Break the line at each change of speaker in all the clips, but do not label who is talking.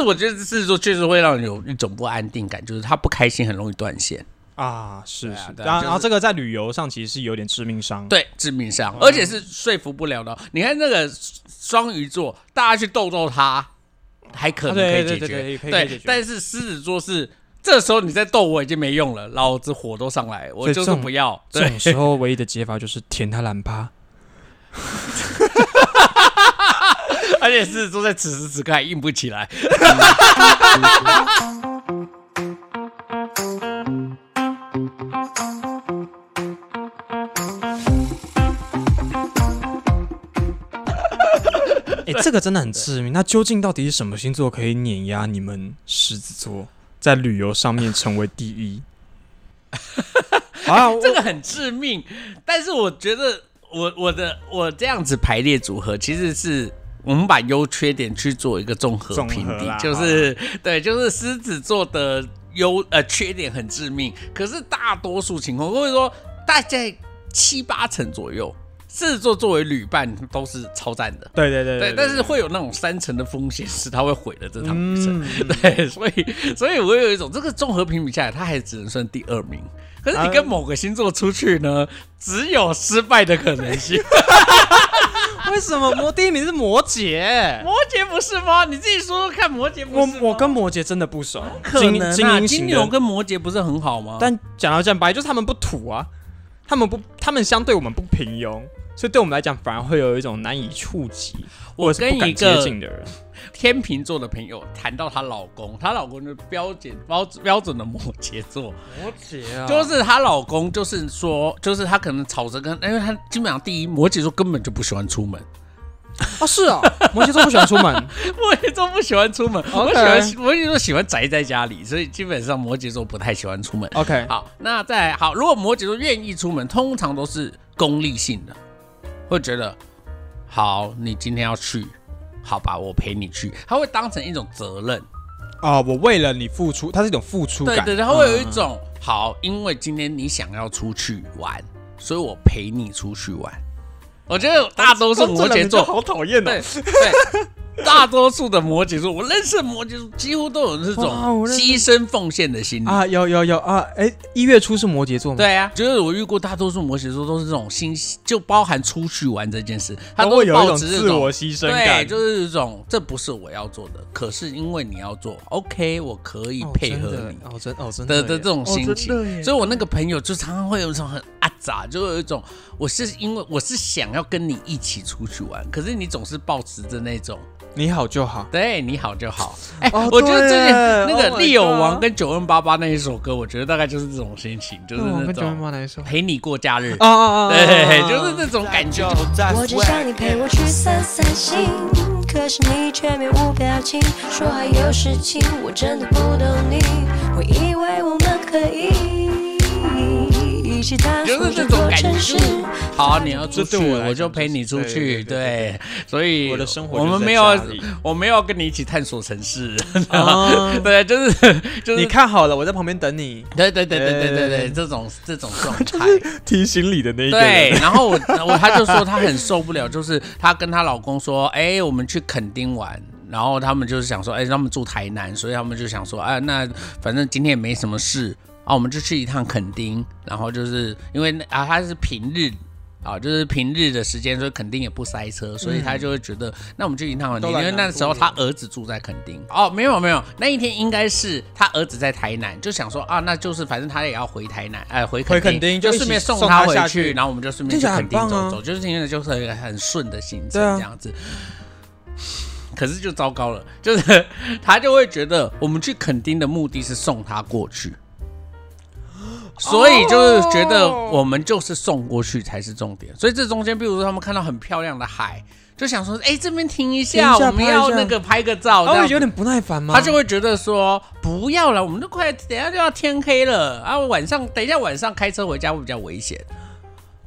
是我觉得狮子座确实会让人有一种不安定感，就是他不开心很容易断线，
啊，是是，然后
对啊就是
然后这个在旅游上其实是有点致命伤。
对，致命伤，而且是说服不了的哦。你看那个双鱼座，大家去逗逗他，还可能可以解决，
可以
但是狮子座是。这时候你再逗我已经没用了，老子火都上来，我就是不要。
这种时候唯一的解法就是舔他懒趴。
而且狮子座在此时此刻还硬不起来。
哎、这个真的很致命。那究竟到底是什么星座可以碾压你们狮子座，在旅游上面成为第一？啊，我
这个很致命，但是我觉得我我的我这样子排列组合，其实是我们把优缺点去做一个综合评比，就是对，就是狮子座的优呃缺点很致命，可是大多数情况或者说大概七八成左右。狮子座作为旅伴都是超赞的，
对对对
对，但是会有那种三成的风险是他会毁了这趟旅程，
嗯，
对，所以所以我有一种这个综合评比下来，他还只能算第二名。可是你跟某个星座出去呢，只有失败的可能性。
为什么摩第一名是摩羯？
摩羯不是吗？你自己说说看，摩羯不
我
是吗
我跟摩羯真的不熟，
可
精
能金牛。跟摩羯不是很好吗？
但讲到这样白，就是他们不土啊，他们不，他们相对我们不平庸，所以对我们来讲反而会有一种难以触及
我
或者是不敢
跟一个
接近的人。
天秤座的朋友谈到她老公，她老公就是标准标标准的摩羯座，
摩羯啊。
就是她老公就是说，就是她可能吵着跟，因为她基本上第一摩羯座根本就不喜欢出门，
啊，是啊，摩羯座不喜欢出门，
摩羯座不喜欢出门，我喜欢摩羯座喜欢宅在家里，所以基本上摩羯座不太喜欢出门。
OK，
好，那再好，如果摩羯座愿意出门，通常都是功利性的，会觉得好，你今天要去，好吧，我陪你去，他会当成一种责任，
哦，我为了你付出，它是一种付出感，
对对对，他会有一
嗯
种、好，因为今天你想要出去玩，所以我陪你出去玩。我觉得大多数摩羯座
好讨厌哦。
对对，大多数的摩羯座，我认识的摩羯座几乎都有这种
哇我认识
牺牲奉献的心理。
啊，有有有啊，哎，一月初是摩羯座吗？，
对啊，就是我遇过大多数摩羯座都是这种心，就包含出去玩这件事，他
都会有一种
抱持这种
自我牺牲
对，
感，
就是这种这不是我要做的，可是因为你要做，OK，我可以
哦
配合你。
哦，真哦真
的
的耶
的这种心
哦真的
情，
耶
所以我那个朋友就常常会有一种很阿杂，就有一种我是因为我是想要跟你一起出去玩，可是你总是保持着那种
你好就好，
对你好就好。哎、
哦
我觉得最近那个
Oh
利友王跟九二八八那一首歌，我觉得大概就是这种心情，就是那种陪你过假日。
啊啊啊，
对，就是这种感觉。
我只想你陪我去散散心，可是你却面无表情，说还有事情，我真的不懂你。我以为我们可以
就是这种感觉，好，你要出去，
我
我就陪你出
就是
去。
对
所以
我的生活
我们没有我没有跟你一起探索城市。
啊
对，就是就是
你，看好了，我在旁边等你，
对对对对对对对，这种这种状态。
提醒你的那一
对，，然后我我他就说他很受不了，就是她跟她老公说，哎、我们去垦丁玩。然后他们就是想说，哎、他们住台南，所以他们就想说，啊，那反正今天也没什么事啊，我们就去一趟垦丁。然后就是因为那啊，他是平日啊，就是平日的时间，所以垦丁也不塞车，所以他就会觉得，那我们去一趟垦丁，因为那时候他儿子住在垦丁。哦，没有没有，那一天应该是他儿子在台南，就想说啊，那就是反正他也要回台南，哎、回垦
回垦丁就
顺便送
送
他回去，
去
然后我们就顺便去垦丁走走，就是因为就是一个很顺的行程这样子。可是就糟糕了，就是 他就会觉得我们去垦丁的目的是送他过去，所以就是觉得我们就是送过去才是重点。所以这中间，比如说他们看到很漂亮的海，就想说，哎、这边停一下，我们要那个拍个照，这样子
他会有点不耐烦吗？
他就会觉得说不要了，我们都快等下就要天黑了啊，晚上等一下晚上开车回家会比较危险。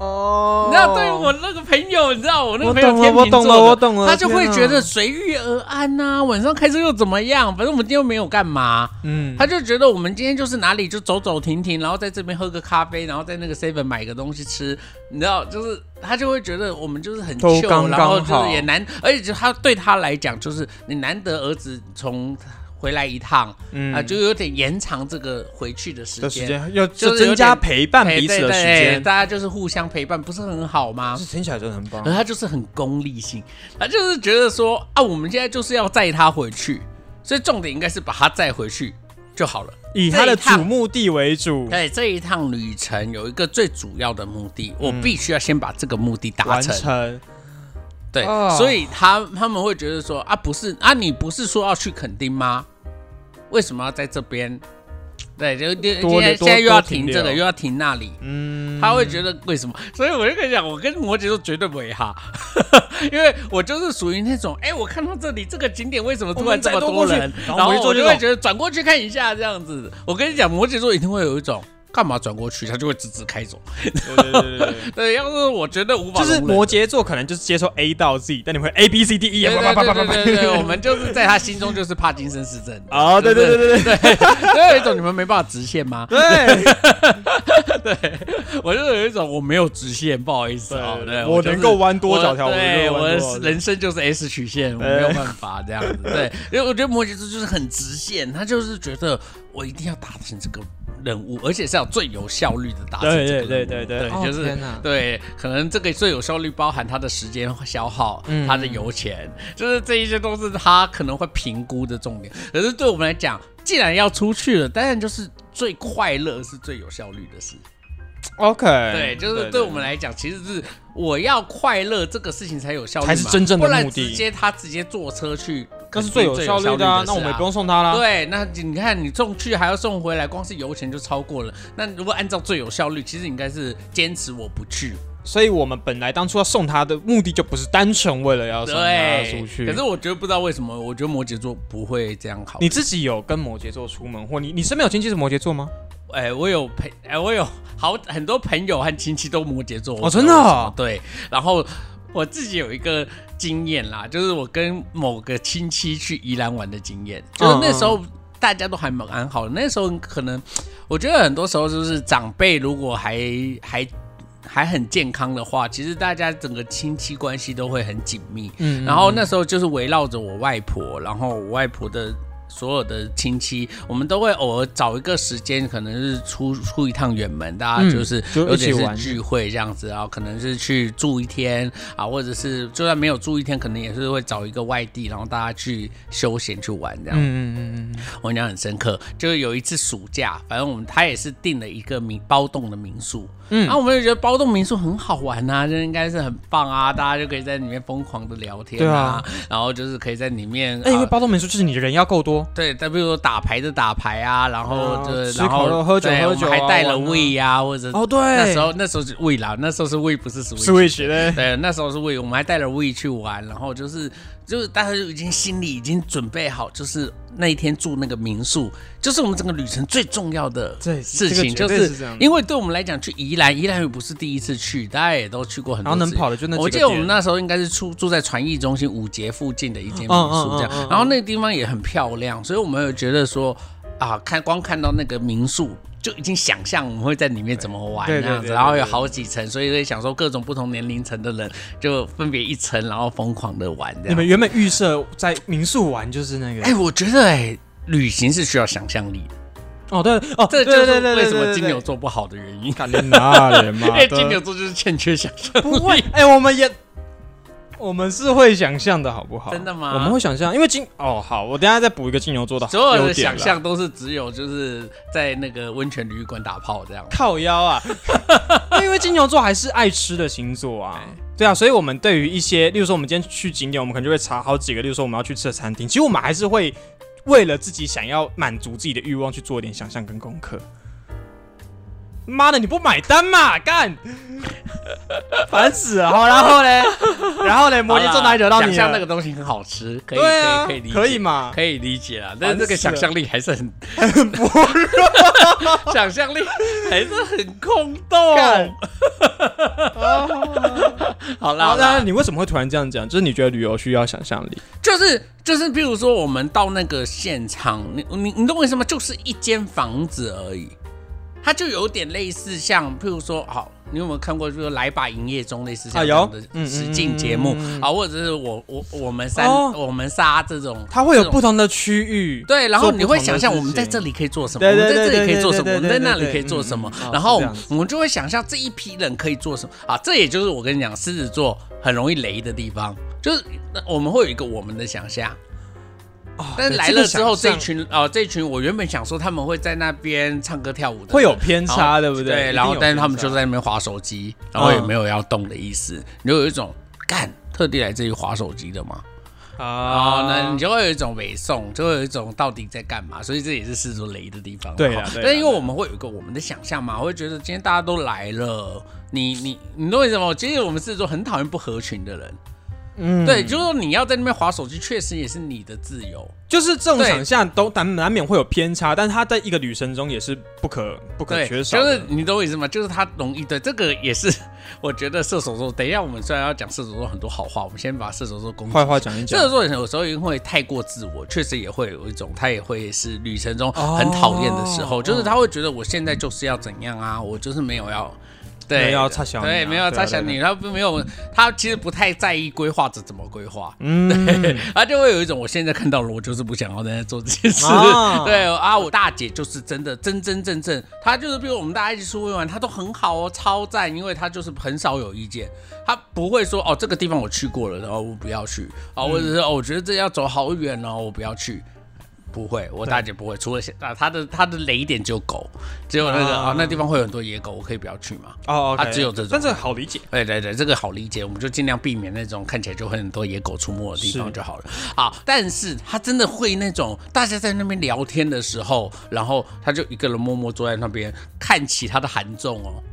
哦。
你知道，对我那个朋友，你知道我那个朋友
我
天秤
懂了，
座，
我懂了，
他就会觉得，随遇而安呐、晚上开车又怎么样？反正我们今天又没有干嘛，
嗯，
他就觉得我们今天就是哪里就走走停停，然后在这边喝个咖啡，然后在那个 seven 买个东西吃，你知道，就是他就会觉得我们就是很
都
chill，
刚刚
然后就是也难，而且就他对他来讲，就是你难得儿子从回来一趟嗯啊、
嗯
就有点延长这个回去的时间。
间要
就
就是增加陪伴
哎
彼此的时间，
大家就是互相陪伴，不是很好吗？
这听起来真的很棒
可。是他就是很功利性，他就是觉得说啊，我们现在就是要载他回去，所以重点应该是把他载回去就好了。
以他的主目的为主，
对，这一趟旅程有一个最主要的目的，我必须要先把这个目的达
完
成。
成。
对，
哦
所以他他们会觉得说啊，不是啊，你不是说要去垦丁吗？为什么要在这边？对，就就
多
现在现在又要
停
停这个，又要停那里。
嗯，
他会觉得为什么？所以我就跟你讲，我跟摩羯座绝对不会哈，因为我就是属于那种，哎、我看到这里这个景点为什么突然这么多人，
然
然后我就会觉得转过去看一下这样子。我跟你讲，摩羯座一定会有一种干嘛转过去，他就会直直开走。
对对对对对。
要是我觉得无法
就是摩羯座可能就是接受 A 到 Z，但你会 A B C D E，
对
叭叭叭叭叭叭
对对对对对，我们就是在他心中就是帕金森氏症。
哦，对对对对对
对，就有一种你们没办法直线吗？
对，对
我就有一种我没有直线，不好意思啊，对，
我能够弯多少条，
我对，
我
人生就是 S 曲线，我没有办法这样子。对，因为我觉得摩羯座就是很直线，他就是觉得我一定要达成这个任务，而且是要最有效率的达成
对
这个任务。
对对对对，哦
就是对，可能这个最有效率包含他的时间消耗，
嗯
他的油钱，就是这一些都是他可能会评估的重点。可是对我们来讲，既然要出去了，当然就是最快乐是最有效率的事。
OK，
对，就是对我们来讲，其实是我要快乐这个事情才有效率嘛，
才是真正的
不然直接他直接坐车去，
那是最有效率的啊，那我们也不用送他啦。
对，那你看你送去还要送回来，光是油钱就超过了。那如果按照最有效率，其实应该是坚持我不去。
所以我们本来当初要送他的目的就不是单纯为了要送他，出去。
可是我觉得不知道为什么，我觉得摩羯座不会这样考虑。
你自己有跟摩羯座出门，或你你身边有亲戚是摩羯座吗？
哎、我有朋，哎、我有好很多朋友和亲戚都摩羯座
哦真的
对，然后我自己有一个经验啦，就是我跟某个亲戚去宜兰玩的经验，就是那时候大家都还蛮好的，那时候可能我觉得很多时候就是长辈如果还还。还很健康的话，其实大家整个亲戚关系都会很紧密。
嗯
然后那时候就是围绕着我外婆，然后我外婆的所有的亲戚，我们都会偶尔找一个时间，可能是出出一趟远门，大家就是有点是聚会这样子，然后可能是去住一天啊，或者是就算没有住一天，可能也是会找一个外地，然后大家去休闲去玩这样。
嗯嗯嗯嗯
我印象很深刻，就是有一次暑假，反正我们他也是订了一个民包栋的民宿，嗯，然后我们就觉得包栋民宿很好玩啊，就应该是很棒啊，大家就可以在里面疯狂的聊天
对
啊
啊，
然后就是可以在里面，
嗯。哎，因为
啊
包栋民宿就是你的人要够多，
对，再比如说打牌的打牌啊，然后
啊
就是
吃
然后
喝酒喝酒啊
还带了
胃啊。
或者
哦对。
那时候那时候是 We 啦，那时候是 We 不是 Switch。
Switch 的，
对，那时候是 We，我们还带了 We 去玩，然后就是就是大家就已经心里已经准备好，就是那一天住那个民宿，就是我们整个旅程最重要的
对
事
这个
情，就是因为对我们来讲，去宜兰，宜兰也不是第一次去，大家也都去过很多次。
然后能跑的就那。
我记得我们那时候应该是住住在传艺中心五节附近的一间民
嗯
宿这样，
嗯嗯嗯
然后那个地方也很漂亮，所以我们有觉得说啊，看光看到那个民宿。就已经想象我们会在里面怎么玩这样子，然后有好几层，所以会想说各种不同年龄层的人就分别一层，然后疯狂的玩。
你们原本预设在民宿玩就是那个
哎、我觉得哎、旅行是需要想象力的，
哦对哦，
这就是为什么金牛座不好的原因。
干你哪里嘛
因为金牛座就是欠缺想象力
不会，哎，我们也。我们是会想象的好不好？
真的吗
我们会想象，因为金哦好，我等一下再补一个金牛座的
所有的想象都是只有就是在那个温泉旅馆打炮这样。
靠腰啊，因为金牛座还是爱吃的星座啊
哎。
对啊，所以我们对于一些，例如说我们今天去景点，我们可能就会查好几个，例如说我们要去吃的餐厅，其实我们还是会为了自己想要满足自己的欲望去做一点想象跟功课。妈的，你不买单嘛？干，烦死了！好，然后呢，然后呢，摩羯座哪里惹到你了？
想象那个东西很好吃，可以
对啊，
可以可以理解
可以嘛？
可以理解啦，但是这个想象力还是很
很薄弱。
想象力还是很空洞。
干
好啦，
好，
好啦
那你为什么会突然这样讲？就是你觉得旅游需要想象力？
就是就是，比如说我们到那个现场，你你你懂我意思吗？就是一间房子而已，它就有点类似像，譬如说，好，你有没有看过，就是来吧营业中类似这样的
嗯
实境节目？
嗯嗯嗯。嗯
啊，或者是我我我们三、
哦。
我们仨这种，
它会有不同的区域，
对，然后你会想象我们在这里可以做什么，我们在这里可以做什么，我们在那里可以做什么。然后我们就会想象这一批人可以做什么。啊，这也就是我跟你讲，狮子座很容易雷的地方，就是我们会有一个我们的想象。
哦
但是来了之后，这一群哦，这一群我原本想说他们会在那边唱歌跳舞的，
会有偏差，对不对？
对，然后但是他们就在那边划手机，然后也
嗯
没有要动的意思，你就有一种干特地来这里划手机的嘛。
啊
哦，那你就会有一种北宋，就会有一种到底在干嘛，所以这也是狮子座雷的地方。
对啦
哈
对啦对啦
但因为我们会有一个我们的想象嘛，会觉得今天大家都来了，你你你懂我意思吗？其实我们狮子座很讨厌不合群的人，
嗯
对，就是说你要在那边划手机，确实也是你的自由。
就是这种
对
想象都难难免会有偏差，但是他在一个旅程中也是不可不可，缺少的。
就是你懂我意思吗？就是他容易对这个也是，我觉得射手座。等一下，我们虽然要讲射手座很多好话，我们先把射手座攻击
坏话讲一讲
射手，座有时候因为太过自我，确实也会有一种，他也会是旅程中
哦
很讨厌的时候，就是他会觉得我现在就是要怎样啊，我就是没有要。对，
没有要插小你啊
对，没有要
对啊
插小你，
对
他不没有，他其实不太在意规划者怎么规划，
嗯，
他就会有一种我现在看到了，我就是不想要在那做这件事。
啊
对啊，我大姐就是真的真真正正，她就是比如我们大家一起出去玩，她都很好哦，超赞，因为她就是很少有意见，她不会说哦这个地方我去过了，然后我不要去啊，或者是哦我觉得这要走好远哦，我不要去。不会，我大姐不会，除了现啊，她的她的雷点只有狗，只有那个
啊
啊，那地方会有很多野狗，我可以不要去嘛。
哦
啊
OK，
只有这种
但是好理解。
对对对，这个好理解，我们就尽量避免那种看起来就会很多野狗出没的地方就好了。啊，但是他真的会那种大家在那边聊天的时候，然后他就一个人默默坐在那边看起他的韩综哦，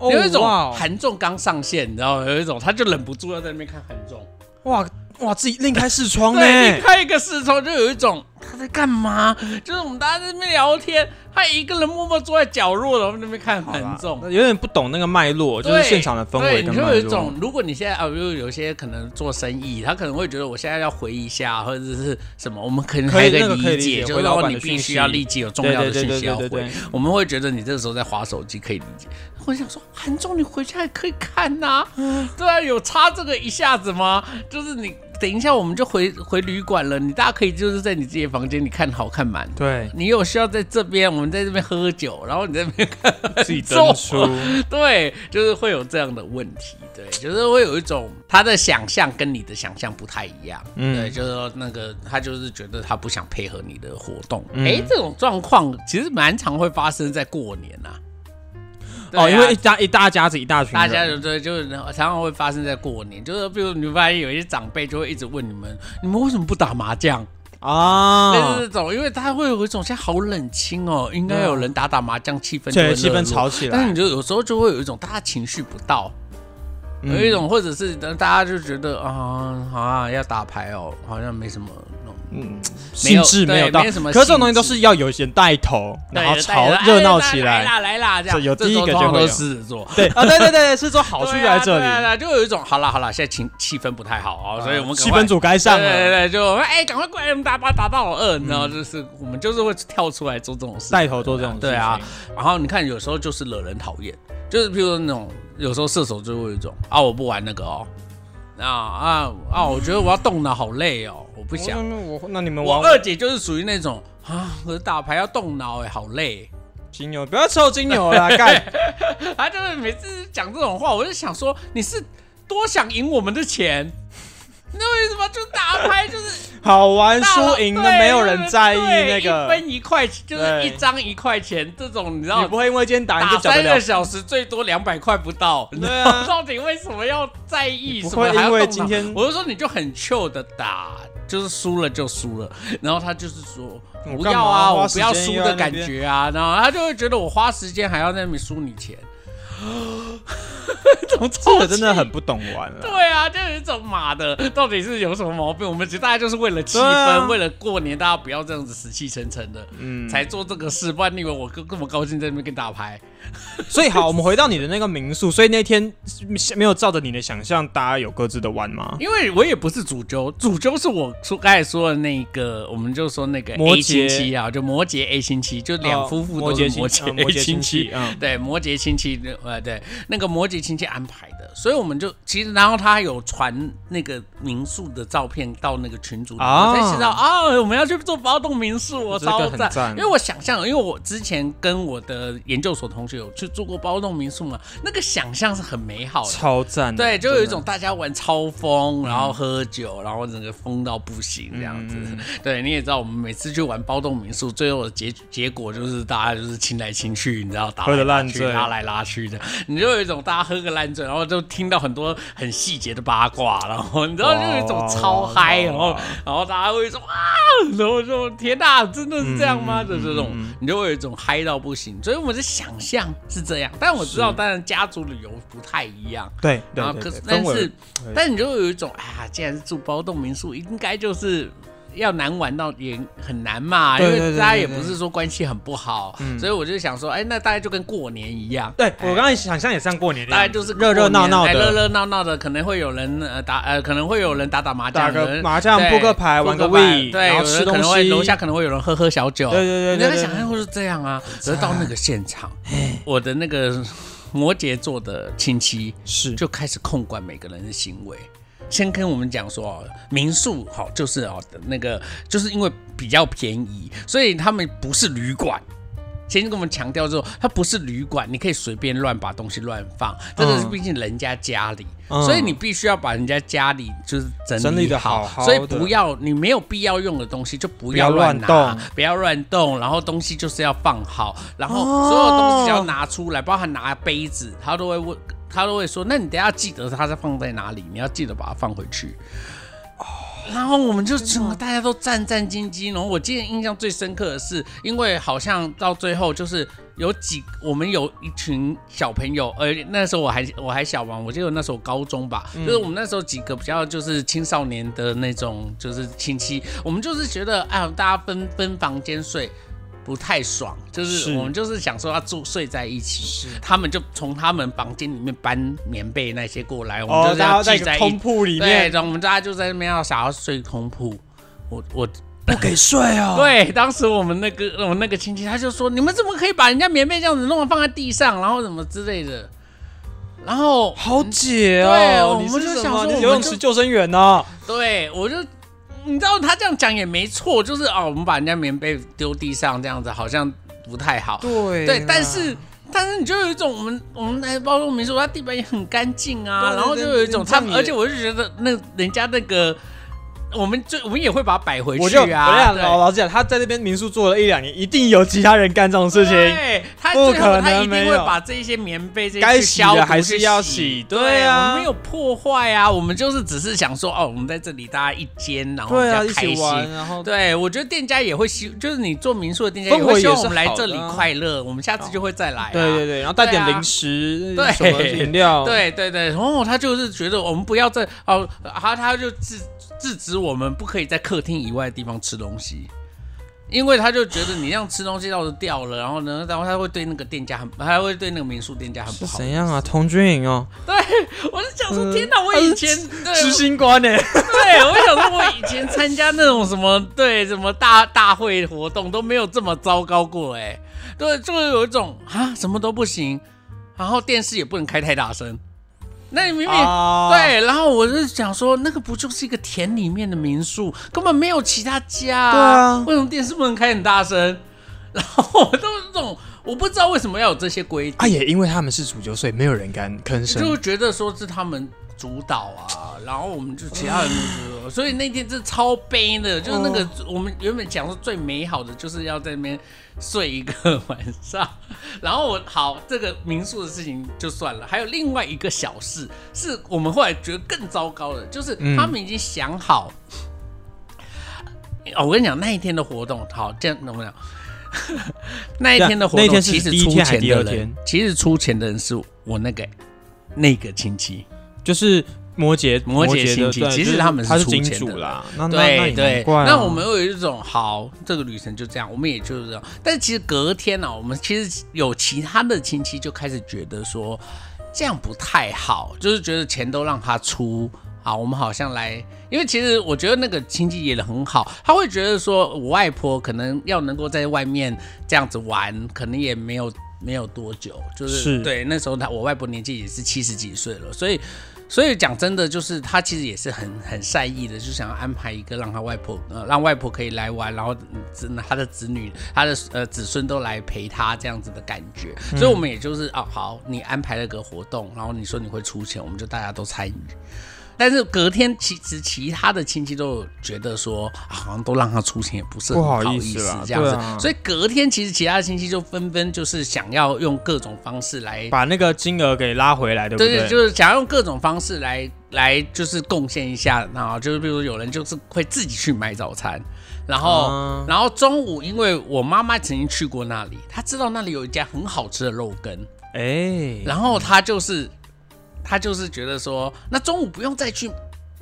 哦
有一种韩综刚上线，你知道吗？有一种他就忍不住要在那边看韩综，
哇哇，自己另开视窗呢。
对，另开一个视窗就有一种他在干嘛？就是我们大家在那边聊天，他一个人默默坐在角落，然后在那边看韩总。
有点不懂那个脉络，就是现场的氛围
对你就
跟脉络
有一种，。如果你现在啊，比如有些可能做生意，他可能会觉得我现在要回一下，或者是什么，我们可能还
可以理
理解，
回老
就是说你必须要立即有重要的
对对对
讯息要回。我们会觉得你这个时候在划手机可以理解。我想说，韩总你回去还可以看呐、对啊，有差这个一下子吗？就是你等一下我们就回回旅馆了，你大家可以就是在你自己的房间里看好看满。
对，
你有需要在这边，我们在这边喝酒，然后你在那边看
自己
做。对，就是会有这样的问题，对，就是会有一种他的想象跟你的想象不太一样，
嗯
对，就是说那个他就是觉得他不想配合你的活动，哎、
嗯
这种状况其实蛮常会发生在过年啊。对啊。
哦，因为一家一大家子一大群人，
大家就对，就是常常会发生在过年，就是比如你会发现有一些长辈就会一直问你们，你们为什么不打麻将？
啊，
类似这种，因为他会有一种现在好冷清哦，应该有人打打麻将，气氛
对气氛吵起来。
但是你，就有时候就会有一种大家情绪不到，
嗯。
有一种或者是大家就觉得啊啊要打牌哦，好像没什么。
嗯，
没有
兴致没有到，可是这种东西都是要有些带头，然后
对
吵热闹起
哎来。
来。
啦来啦，这样
是有第一个就会
狮子座。
对啊，对对对对，是说好处就在这
对啊对啊
里，
就有一种好了好了，现在情气氛不太好哦，所以我们
气氛组该上了，
对对对，就哎赶快过来，我们打把打到二，然后就是我们就是会跳出来做这种事，
带头做这种事情。
对啊，然后你看有时候就是惹人讨厌，就是比如说那种有时候射手就会有一种啊我不玩那个哦，啊啊啊我觉得我要动脑好累哦，我不想。
我那你们
我
玩
二姐就是属于那种啊，我打牌要动脑哎，好累。
金牛，不要抽金牛了，干
他就是每次讲这种话，我就想说你是多想赢我们的钱，那为什么就打牌就是
好玩输赢的没有人在意那个，
分一块钱，就是一张一块钱这种，你知道
你不会因为今天打就
三个，小时最多两百块不到，
对啊。
到底为什么要在意？
不
什么
会因为今天
我就说你就很 chill 的打，就是输了就输了，然后他就是说不要啊，我不要输的感觉啊，然后他就会觉得我花时间还要在那边输你钱，怎么
这个真的很不懂玩了。
对啊，就有一种马的，到底是有什么毛病？我们其实大家就是为了气氛，
啊
为了过年，大家不要这样子死气沉沉的，
嗯，
才做这个事。不然你以为我这么高兴在那边跟大家拍？
所以好，我们回到你的那个民宿，所以那天没有照着你的想象，大家有各自的玩吗？
因为我也不是主揪，主揪是我说刚才说的那个，我们就说那个
摩羯
啊，就摩羯 A 星期，就两夫妇都摩羯
摩羯亲
戚。
嗯，
对，摩羯星期，呃，对，那个摩羯亲戚安排的，所以我们就其实，然后他有传那个民宿的照片到那个群组我才知道啊，我们要去做包栋民宿，我超赞。因为我想象，因为我之前跟我的研究所同学有去做过包栋民宿嘛，那个想象是很美好的。
超赞。
对，就有一种大家玩超疯，然后喝酒，然后整个疯到不行这样子。
嗯
对，你也知道，我们每次去玩包栋民宿，最后的结结果就是大家就是亲来亲去，你知道，打
喝
来拉去，
得烂醉
拉来拉去的，你就有一种大家喝个烂醉，然后就听到很多很细节的八卦，然后你知道就有一种超嗨，然后然后大家会说啊，然后说天哪，真的是这样吗？
嗯
的这种你就会有一种嗨到不行。所以我的想象是这样，但我知道，当然家族旅游不太一样。
对对
然后可是但是但你就会有一种啊，既然是住包栋民宿，应该就是要难玩到也很难嘛，因为大家也不是说关系很不好，
嗯。
所以我就想说，哎，那大概就跟过年一样。
对我刚才想象也像过年
大概就是
热热闹闹
过年哎热
的，
热闹闹的，可能会有人呃打呃，可能会有人打打麻将，
打个麻将、扑克牌、玩个
扑克牌
We，
对，
然后吃东
有人可能会
西，
楼下可能会有人喝喝小酒，
对对对
你在想象会是这样啊，可是到那个现场，我的那个摩羯座的亲戚
是。
就开始控管每个人的行为。先跟我们讲说哦，民宿好就是哦那个，就是因为比较便宜，所以他们不是旅馆。先跟我们强调之后，它不是旅馆，你可以随便乱把东西乱放，这个是
嗯
毕竟人家家里，
嗯。
所以你必须要把人家家里就是整理
整理得
好，
好好
所以不要你没有必要用的东西就不
不要
要乱拿，不要乱动，然后东西就是要放好，然后
哦。
所有东西只要拿出来，包含拿杯子，他都会问，他都会说，那你等下记得它是放在哪里，你要记得把它放回去。然后我们就整个大家都战战兢兢，然后我记得印象最深刻的是，因为好像到最后就是有几，我们有一群小朋友，呃，那时候我还我还小嘛，我记得那时候高中吧，就是我们那时候几个比较就是青少年的那种就是亲戚，我们就是觉得哎，大家分分房间睡。不太爽，就是
是
我们就是想说要住睡在一起，
是
他们就从他们房间里面搬棉被那些过来，我们
哦，
就要挤在一起
个空铺里面
对，
面
然后我们大家就在那边要想要睡空铺。我我
不给睡哦，
对，当时我们那个我们那个亲戚他就说，你们怎么可以把人家棉被这样子弄放在地上，然后什么之类的。然后
好解哦，对
我们就想说
游泳池救生员呢？
对我就。你知道他这样讲也没错，就是哦，我们把人家棉被丢地上这样子，好像不太好。
对
对，但是但是你就有一种我们我们来包括民宿，它地板也很干净啊，然后就有一种他而且我就觉得那人家那个，我们就我们也会把它摆回
我就我
去啊。
讲
对
老老实讲，他在那边民宿做了一两年，一定有其他人干这种事情。
对，他
不可能
他一定会把这一些棉被这些
该洗的
去消毒
还是要
洗
洗对
对
啊
我们没有破坏啊，我们就是只是想说哦，我们在这里大家一间，然后
对啊，一
比较开心。
然后
对，我觉得店家也会希，就是你做民宿的店家也会希望我们来这里快乐，我们下次就会再来、啊。
对对对，然后带点零食、
对
什么饮料，
对对对，然后他就是觉得我们不要再哦，他他就制制止我们不可以在客厅以外的地方吃东西，因为他就觉得你这样吃东西要是掉了，然后呢，然后他会对那个店家很，他会对那个民宿店家很不好。
怎样啊？童军营哦，
对，我是想说，
嗯
天哪！我以前对
执行官呢？
对，我想说，我以前参加那种什么对什么大大会活动都没有这么糟糕过哎。对，就是有一种啊，什么都不行，然后电视也不能开太大声。那你明明、
啊，
对，然后我就想说，那个不就是一个田里面的民宿，根本没有其他家、
对啊
为什么电视不能开很大声？然后我都是这种，我不知道为什么要有这些规定。
啊，也因为他们是主角，所以没有人敢吭声
就
声。
觉得说是他们主导啊，然后我们就其他人所以那天是超悲的，就是那个、
哦
我们原本讲说最美好的就是要在那边睡一个晚上，然后我好这个民宿的事情就算了，还有另外一个小事是我们后来觉得更糟糕的，就是
嗯
他们已经想好。哦，我跟你讲，那一天的活动，好，这样能不能？那一天的活动，其实出钱的人其实出钱的人是我那个那个亲戚，
就是摩羯
摩羯
羯的，
亲戚
对就是
其实他们是
金
出钱的
主啦。
对对那我们有一种好，这个旅程就这样，我们也就是这样。但其实隔天呢、啊，我们其实有其他的亲戚就开始觉得说这样不太好，就是觉得钱都让他出。啊，我们好像来，因为其实我觉得那个亲戚也很好，他会觉得说我外婆可能要能够在外面这样子玩，可能也没有没有多久，就是
是。
对那时候他我外婆年纪也是七十几岁了，所以所以讲真的，就是他其实也是很很善意的，就想要安排一个让他外婆呃让外婆可以来玩，然后嗯子他的子女他的呃子孙都来陪他这样子的感觉，所以我们也就是啊好，你安排了个活动，然后你说你会出钱，我们就大家都参与。但是隔天，其实其他的亲戚都觉得说，啊好像都让他出钱也不是很
不好
意
意思
这样子，
啊。
所以隔天其实其他的亲戚就纷纷就是想要用各种方式来
把那个金额给拉回来，对不
对？
对？
就是想要用各种方式来来就是贡献一下，然后就是比如说有人就是会自己去买早餐，然后、
啊。
然后中午因为我妈妈曾经去过那里，她知道那里有一家很好吃的肉羹，
哎，
然后她就是她就是觉得说，那中午不用再去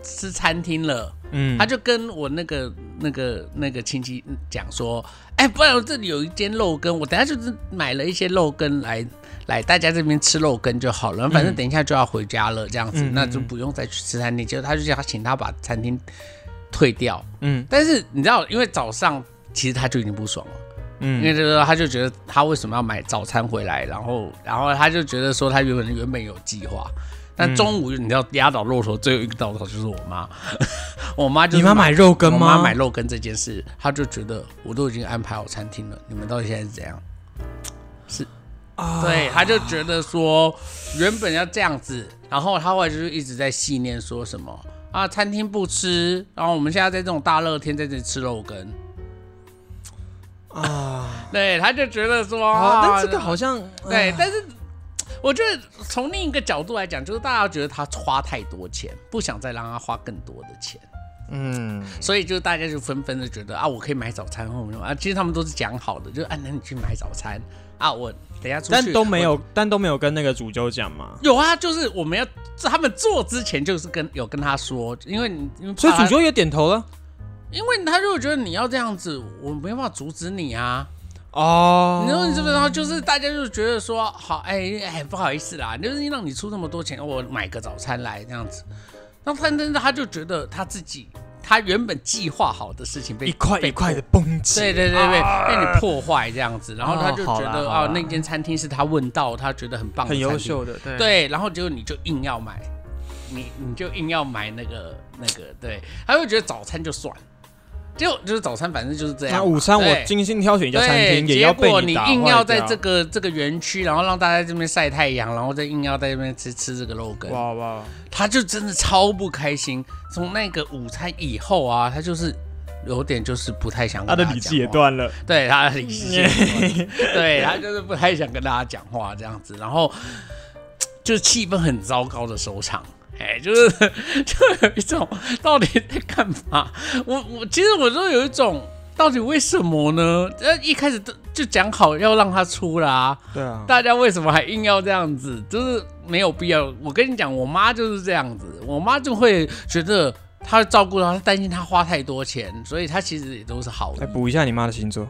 吃餐厅了。
嗯。
他就跟我那个那个那个亲戚讲说，哎，不然我这里有一间肉羹，我等下就是买了一些肉羹来来大家这边吃肉羹就好了，反正等一下就要回家了，这样子，
嗯
那就不用再去吃餐厅。结果他就叫他请他把餐厅退掉，
嗯。
但是你知道，因为早上其实他就已经不爽了。嗯。因
嗯
为就是他就觉得他为什么要买早餐回来，然后然后他就觉得说他原本原本有计划，但中午你知道压倒骆驼最后一个稻草就是我妈，我妈就是
你妈买肉羹
我
吗？
妈买肉羹这件事，她就觉得我都已经安排好餐厅了，你们到底现在是怎样？
是啊。
对，她就觉得说原本要这样子，然后她后来就是一直在细念说什么啊，餐厅不吃，然后我们现在在这种大热天在这里吃肉羹，
啊，
对，她就觉得说，啊
但这个好像
对，
啊。
但是我觉得从另一个角度来讲，就是大家觉得他花太多钱，不想再让他花更多的钱，
嗯，
所以就大家就纷纷的觉得啊，我可以买早餐，或者啊，其实他们都是讲好的，就是啊，那你去买早餐啊，我等一下出去，
但都没。有，但都没有跟那个主揪讲嘛。
有啊，就是我们要他们做之前就是跟有跟他说，因为你
所以主揪也点头了
因为他如果觉得你要这样子，我没办法阻止你啊。
哦。
你说你这个，然后就是大家就觉得说，好，哎哎，不好意思啦，就是让你出那么多钱，我买个早餐来这样子。那他但是他就觉得他自己，他原本计划好的事情被
一块
被
一块的崩解，
对对对对，被你破坏这样子，然后他就觉得啊，
啦好啦
那间餐厅是他问到，他觉得很棒，
很优。秀的，对。
对，然后结果你就硬要买，你你就硬要买那个那个，对，他会觉得早餐就算，就就是早餐反正就是这样。
那午餐我精心挑选一家餐，厅，也要被
结果你硬要在这个这个园区，然后让大家在这边晒太阳，然后再硬要在这边吃吃这个肉羹，
哇哇，
他就真的超不开心。从那个午餐以后啊，他就是有点就是不太想跟大家
他的理智也
讲话，
断了。
对他的理智也断，对他就是不太想跟大家讲话这样子，然后就是气氛很糟糕的收场。哎，就是 就有一种到底在干嘛？我我其实我都有一种到底为什么呢？呃，一开始都就讲好要让他出啦、
对啊，
大家为什么还硬要这样子？就是没有必要。我跟你讲，我妈就是这样子，我妈就会觉得她照顾他，她担心他花太多钱，所以她其实也都是好的
来
意。
补一下你妈的星座。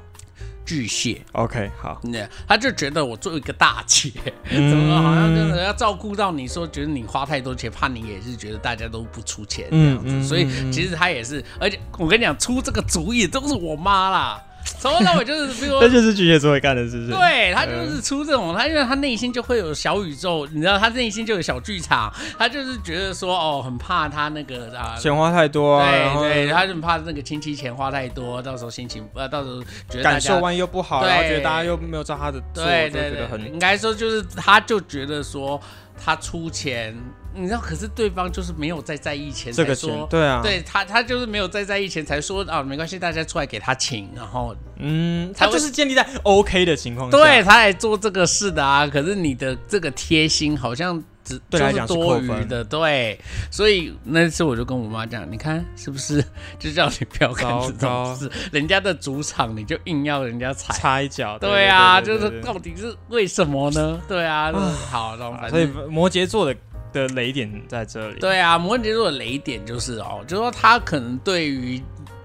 巨蟹
，OK，好，
那他就觉得我做一个大姐，
嗯
怎么好像就是要照顾到你说，觉得你花太多钱，怕你也是觉得大家都不出钱这样子，
嗯嗯
所以其实他也是，而且我跟你讲，出这个主意都是我妈啦，从头到尾就是，比如说
这就是巨蟹座会干的，是不是？
对他就是出这种，他因为他内心就会有小宇宙，你知道，他内心就有小剧场，他就是觉得说，哦，很怕他那个啊。
钱花太多啊，
对对，他就很怕那个亲戚钱花太多，到时候心情呃，到时候觉得
感受完又不好，然后觉得大家又没有照他的做，
对对对，应该说就是他就觉得说他出钱，你知道，可是对方就是没有再在意钱，
这个
才说
钱，对啊，，
对他他就是没有再在意钱，才说啊没关系，大家出来给他请，然后
嗯，他就是建立在 OK 的情况下，
对他来做这个事的啊。可是你的这个贴心好像只
对来讲是
就是多余的，对。所以那次我就跟我妈讲，你看是不是就叫你不要干这种事？人家的主场你就硬要人家踩。
插一脚，
对啊，就是到底是为什么呢？对啊，就是好，然后反
所以摩羯座的的雷点在这里。
对啊，摩羯座的雷点就是哦，就是说他可能对于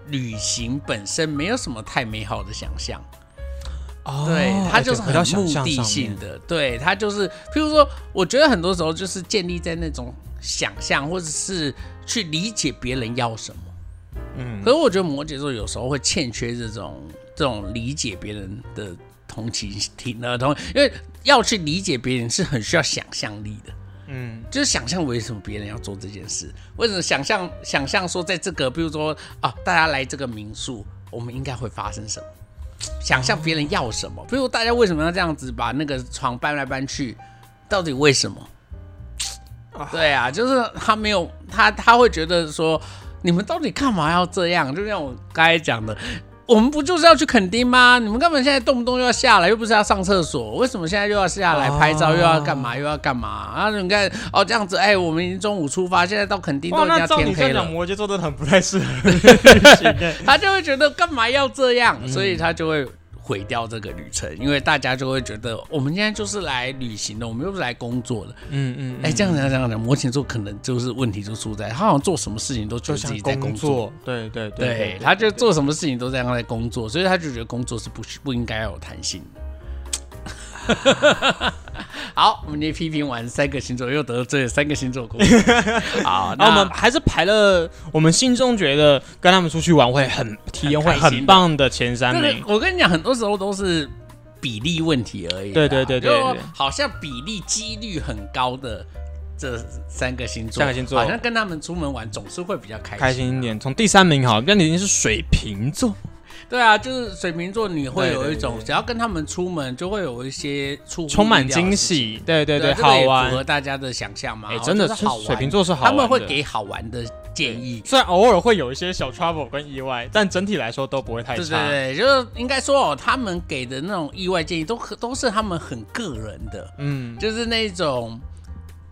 旅行本身没有什么太美好的想象。
哦，
对，他就是很
回到想
目的。性的，对，他就是，譬如说，我觉得很多时候就是建立在那种想象，或者是去理解别人要什么。
嗯
可是我觉得摩羯座有时候会欠缺这种这种理解别人的同情心的同，因为要去理解别人是很需要想象力的。
嗯，
就是想象为什么别人要做这件事，为什么想象想象说在这个，比如说啊，大家来这个民宿，我们应该会发生什么？想象别人要什么，比如大家为什么要这样子把那个床搬来搬去，到底为什么？对啊，就是他没有他他会觉得说，你们到底干嘛要这样？就像我刚才讲的，我们不就是要去垦丁吗？你们干嘛现在动不动又要下来，又不是要上厕所？为什么现在又要下来拍照，
哦
又要干嘛，又要干嘛？然后你看哦，这样子，哎，我们已经中午出发，现在到垦丁都，已经要天黑了
这样讲，，摩羯座真的很不太适合
他就会觉得干嘛要这样，
嗯
所以他就会毁掉这个旅程，因为大家就会觉得我们现在就是来旅行的，我们又不是来工作的。
嗯嗯，
哎、这样讲这样讲，摩羯座可能就是问题就出在他好像做什么事情都觉
就像
得自己在
工
作。
作，对对对
对，他就做什么事情都这样在工作，所以他就觉得工作是不不应该要有弹性的。好，我们今天批评完三个星座，又得罪了三个星座公司。好，
那我们
那
还是排了我们心中觉得跟他们出去玩会很体验会
很
棒的前三名。
我跟你讲，很多时候都是比例问题而已啦。
对对对对
就好像比例几率很高的这三个星座，
三个星座
好像跟他们出门玩总是会比较开心。
开心一点，从第三名好，那你已经是水瓶座，
对啊，就是水瓶座，你会有一种
对对对
只要跟他们出门，就会有一些出
充满惊。喜，对对对，
这个也符合。大家的想象嘛。
哎，
哦
真的
是好玩
水瓶座是好玩，
他们会给好玩的建议。
虽然偶尔会有一些小 trouble 跟意外，但整体来说都不会太
对
差。
对对，就是应该说哦，他们给的那种意外建议都都是他们很个人的，
嗯，
就是那种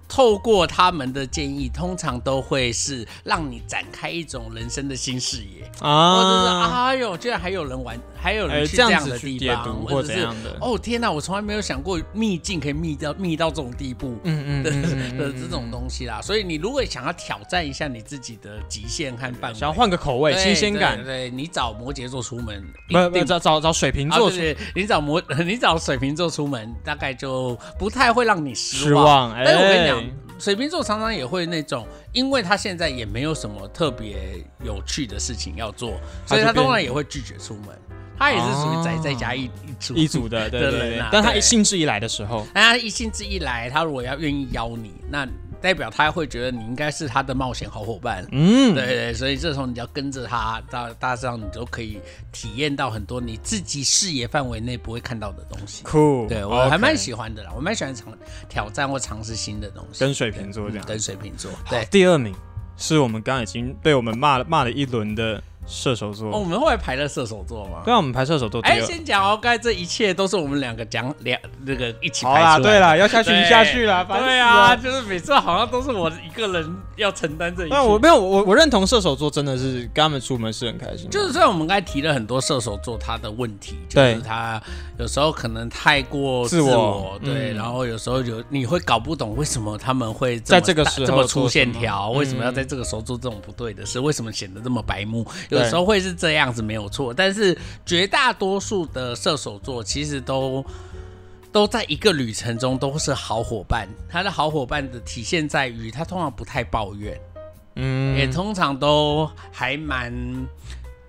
透过他们的建议，通常都会是让你展开一种人生的新视野，或者是
啊，
哎呦，居然还有人玩，还有去
这样
的地方，
读或
或者是
怎样的，
哦天哪，我从来没有想过秘境可以秘到秘到这种地步。
嗯 嗯
的这种东西啦，所以你如果想要挑战一下你自己的极限和范围，
想要换个口味，新鲜感
对，你找摩羯座出门，
不不找找找水瓶
啊，
座
对对，你找摩，你找水瓶座出门，大概就不太会让你失
失望。哎，
但是我跟你讲，水瓶座常常也会那种，因为他现在也没有什么特别有趣的事情要做，所以他当然也会拒绝出门。他也是属于宅在家一一族
一组的，对对对
人啊。
但他一兴致一来的时候，
那他一兴致一来，他如果要愿意邀你，那代表他会觉得你应该是他的冒险好伙伴。
嗯，
对对，所以这时候你就要跟着他，大大致上你就可以体验到很多你自己视野范围内不会看到的东西。
酷，
对我还蛮喜欢的啦，我蛮喜欢尝挑战或尝试新的东西。
跟水瓶座这样。
嗯跟水瓶座，
好
对。
第二名是我们刚刚已经被我们骂了骂了一轮的射手座。
哦，我们后来排了射手座吗？
对啊，我们排射手座
哎，
二。
先讲哦，刚才这一切都是我们两个讲两那个一起排出来的。
对啦，要下去
对
下去啦，
对啊，就是每次好像都是我一个人要承担这一切。
那我没有，我我认同射手座真的是跟他们出门是很开心，
就是虽然我们刚才提了很多射手座他的问题，就是他有时候可能太过自
自我
对，
嗯
然后有时候有你会搞不懂为什么他们会
在这个时候
这么粗线条，为什么要
嗯
在这个时候做这种不对的事？为什么显得这么白目？有
对
时候会是这样子没有错，但是绝大多数的射手座其实都。都在一个旅程中都是好伙伴，他的好伙伴的体现在于他通常不太抱怨，
嗯
也通常都还蛮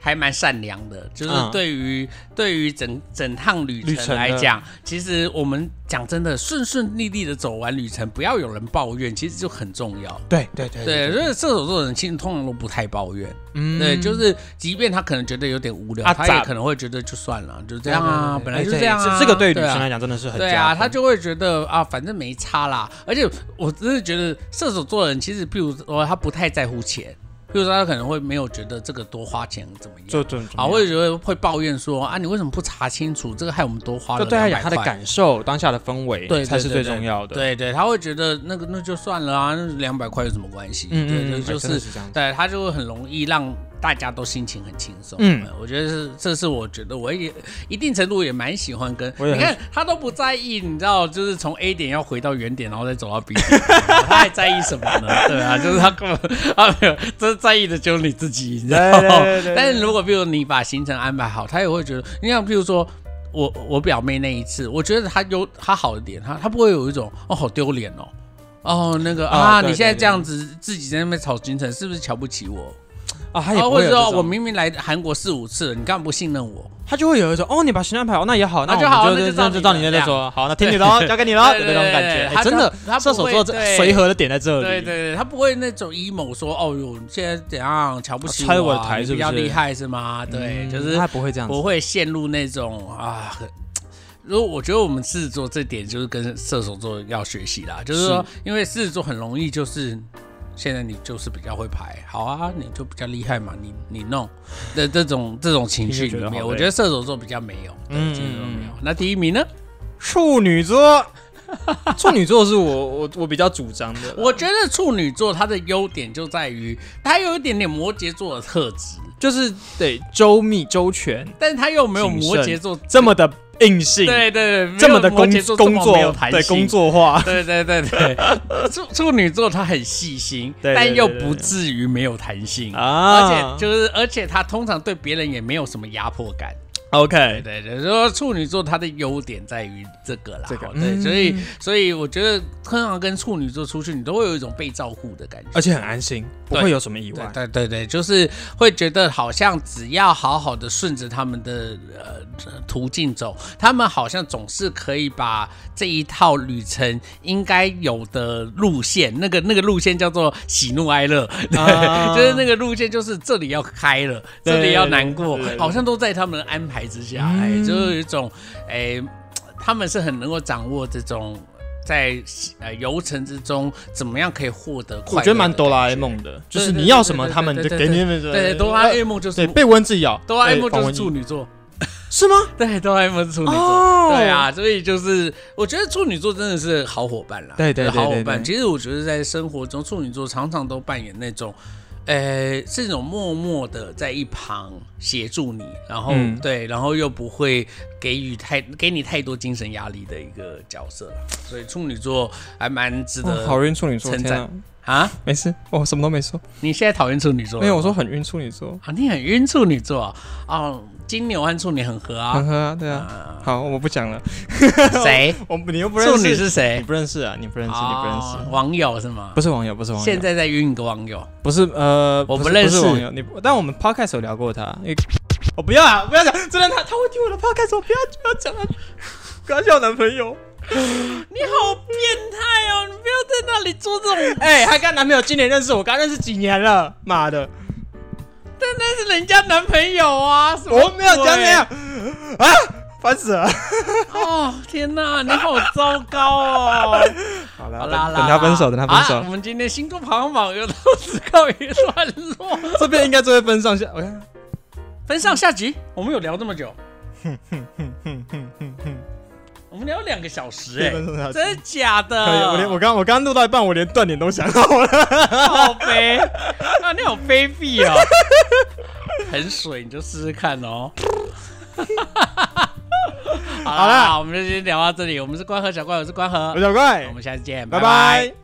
还蛮善良的，就是
嗯。
对于、对于整整趟旅程来讲，其实我们讲真的，顺顺利利的走完旅程，不要有人抱怨，其实就很重要。
对对对
对，所以射手座的人其实通常都不太抱怨，
嗯。
对，就是即便他可能觉得有点无聊，他也可能会觉得就算了，就这
这
样啊，本来就是这样啊，
这个对女
对啊。
生来讲真的是很
对啊，他就会觉得啊，反正没差啦。而且我真的觉得射手座的人其实，譬如说他不太在乎钱，比如说他可能会没有觉得这个多花钱怎么样，
就就
啊，会觉得会抱怨说啊，你为什么不查清楚？这个害我们多花了
就对他讲他的感受，当下的氛围，
对对
才是最重要的。
对对，他会觉得那个那就算了啊，那两百块有什么关系？
嗯，嗯
对对，
嗯，
就是。对他就会很容易让大家都心情很轻松。
嗯
嗯，我觉得是这是我觉得我也一定程度也蛮喜欢跟你看他都不在意，你知道，就是从 A 点要回到原点，然后再走到 B 点，他还在意什么呢？对啊，就是他根本啊没有，这是在意的就是你自己，你知道吗？但是如果比如你把行程安排好，他也会觉得，你像比如说。我我表妹那一次，我觉得她有她好的点，她她不会有一种哦好丢脸哦，哦那个
啊
你现在这样子自己在那边吵行程，是不是瞧不起我？
啊，他也
啊，
不
或者说
会有这种
我明明来韩国四五次了，你干嘛不信任我？
他就会有一种哦，你把行程安排好，那也好，
那就好
就
那就照你
就照你那说，好，那听你的哦，交给你了，有
对对
那种感觉。真的
他，他
射手座
不会对
随和的点在这里。
对对对，他不会那种 emo 说哦哟，现在怎样瞧不起
拆我的
啊
台是不
比较厉害是吗？对，
嗯
就是
他不会这样子。
不会陷入那种啊。很如果我觉得我们狮子座这点就是跟射手座要学习啦，就是说，因为狮子座很容易就是现在你就是比较会排，好啊，你就比较厉害嘛，你你弄的这种这种情绪里面，我觉得射手座比较没有，对，
嗯
没有
嗯。
那第一名呢？
处女座，处女座是我我我比较主张的。
我觉得处女座它的优点就在于它有一点点摩羯座的特质，
就是得周密周全，
但是它又没有摩羯座
这么的硬性，
对对对，
这么的工工作
没有弹性
对工。作化。
对对对对，处处女座他很细心，但又不至于没有弹性，
啊
而且就是而且他通常对别人也没有什么压迫感。
OK，
对对，说处女座它的优点在于这个啦，
这个。
对，
嗯。
所以所以我觉得通常跟处女座出去，你都会有一种被照顾的感觉，
而且很安心，不会有什么意外。
对对对，就是会觉得好像只要好好的顺着他们的呃途径走，他们好像总是可以把这一套旅程应该有的路线，那个那个路线叫做喜怒哀乐，
啊。
就是那个路线就是这里要开了，这里要难过
对对对，对。
好像都在他们的安排之下，
嗯
哎，就是有一种哎，他们是很能够掌握这种。在呃游程之中，怎么样可以获得快乐？
我觉得蛮哆啦 A 梦的，就是你要什么，他们就给你们。
对，哆啦 A 梦就是
对被蚊子咬，
哆啦 A 梦就是处女座，
是吗？
对，哆啦 A 梦是处女座，
哦
对啊，所以就是我觉得处女座真的是好伙伴啦，
对对对对
好伙伴。其实我觉得在生活中，处女座常常都扮演那种。呃，是那种默默的在一旁协助你，然后、
嗯
对，然后又不会给予太给你太多精神压力的一个角色啦所以处女座还蛮值得、
哦好运处女座，
称赞
啊！
啊。
没事，我什么都没说。
你现在讨厌处女座？
没有，我说很晕处女座，
啊，你很晕处女座啊哦，金牛和处女很合啊。
很合啊，对啊。
啊
好，我不讲了。
谁？
我你又不认识，
处女是
你？不认识啊？你不认识，你不认
哦
识。
网友是吗？
不是网友，不是网友。
现在在晕一个网友，
不是呃，
我不认识
网友。你但我们 podcast 有聊过他。你我不要啊，不要讲，真的他他会听我的 podcast，我不要不要讲啊，不要叫我男朋友。
你好变态哦！你不要在那里做这种，
哎、她跟他男朋友今年认识我，刚认识几年了？妈的，
那是人家男朋友啊！
我没有讲
鬼
那样啊，烦死了。
哦！天哪，你好糟糕哦！
好了
好啦，
等他分手，等他分手
我。们今天星座排行榜又到此告一段落，
这边应该就会分上下。我看，
分上下集，我们有聊这么久，我 们聊两个小时哎、
分上下集
真的假的？
可以，我连我刚我刚录到一半，我连断点都想好了。
好卑啊！你好卑鄙哦，很水，你就试试看哦。好
好啦
啦，我们就先聊到这里。我们是关河小怪，我是关河
我是，小怪
我，们下次见，
拜
拜拜
拜。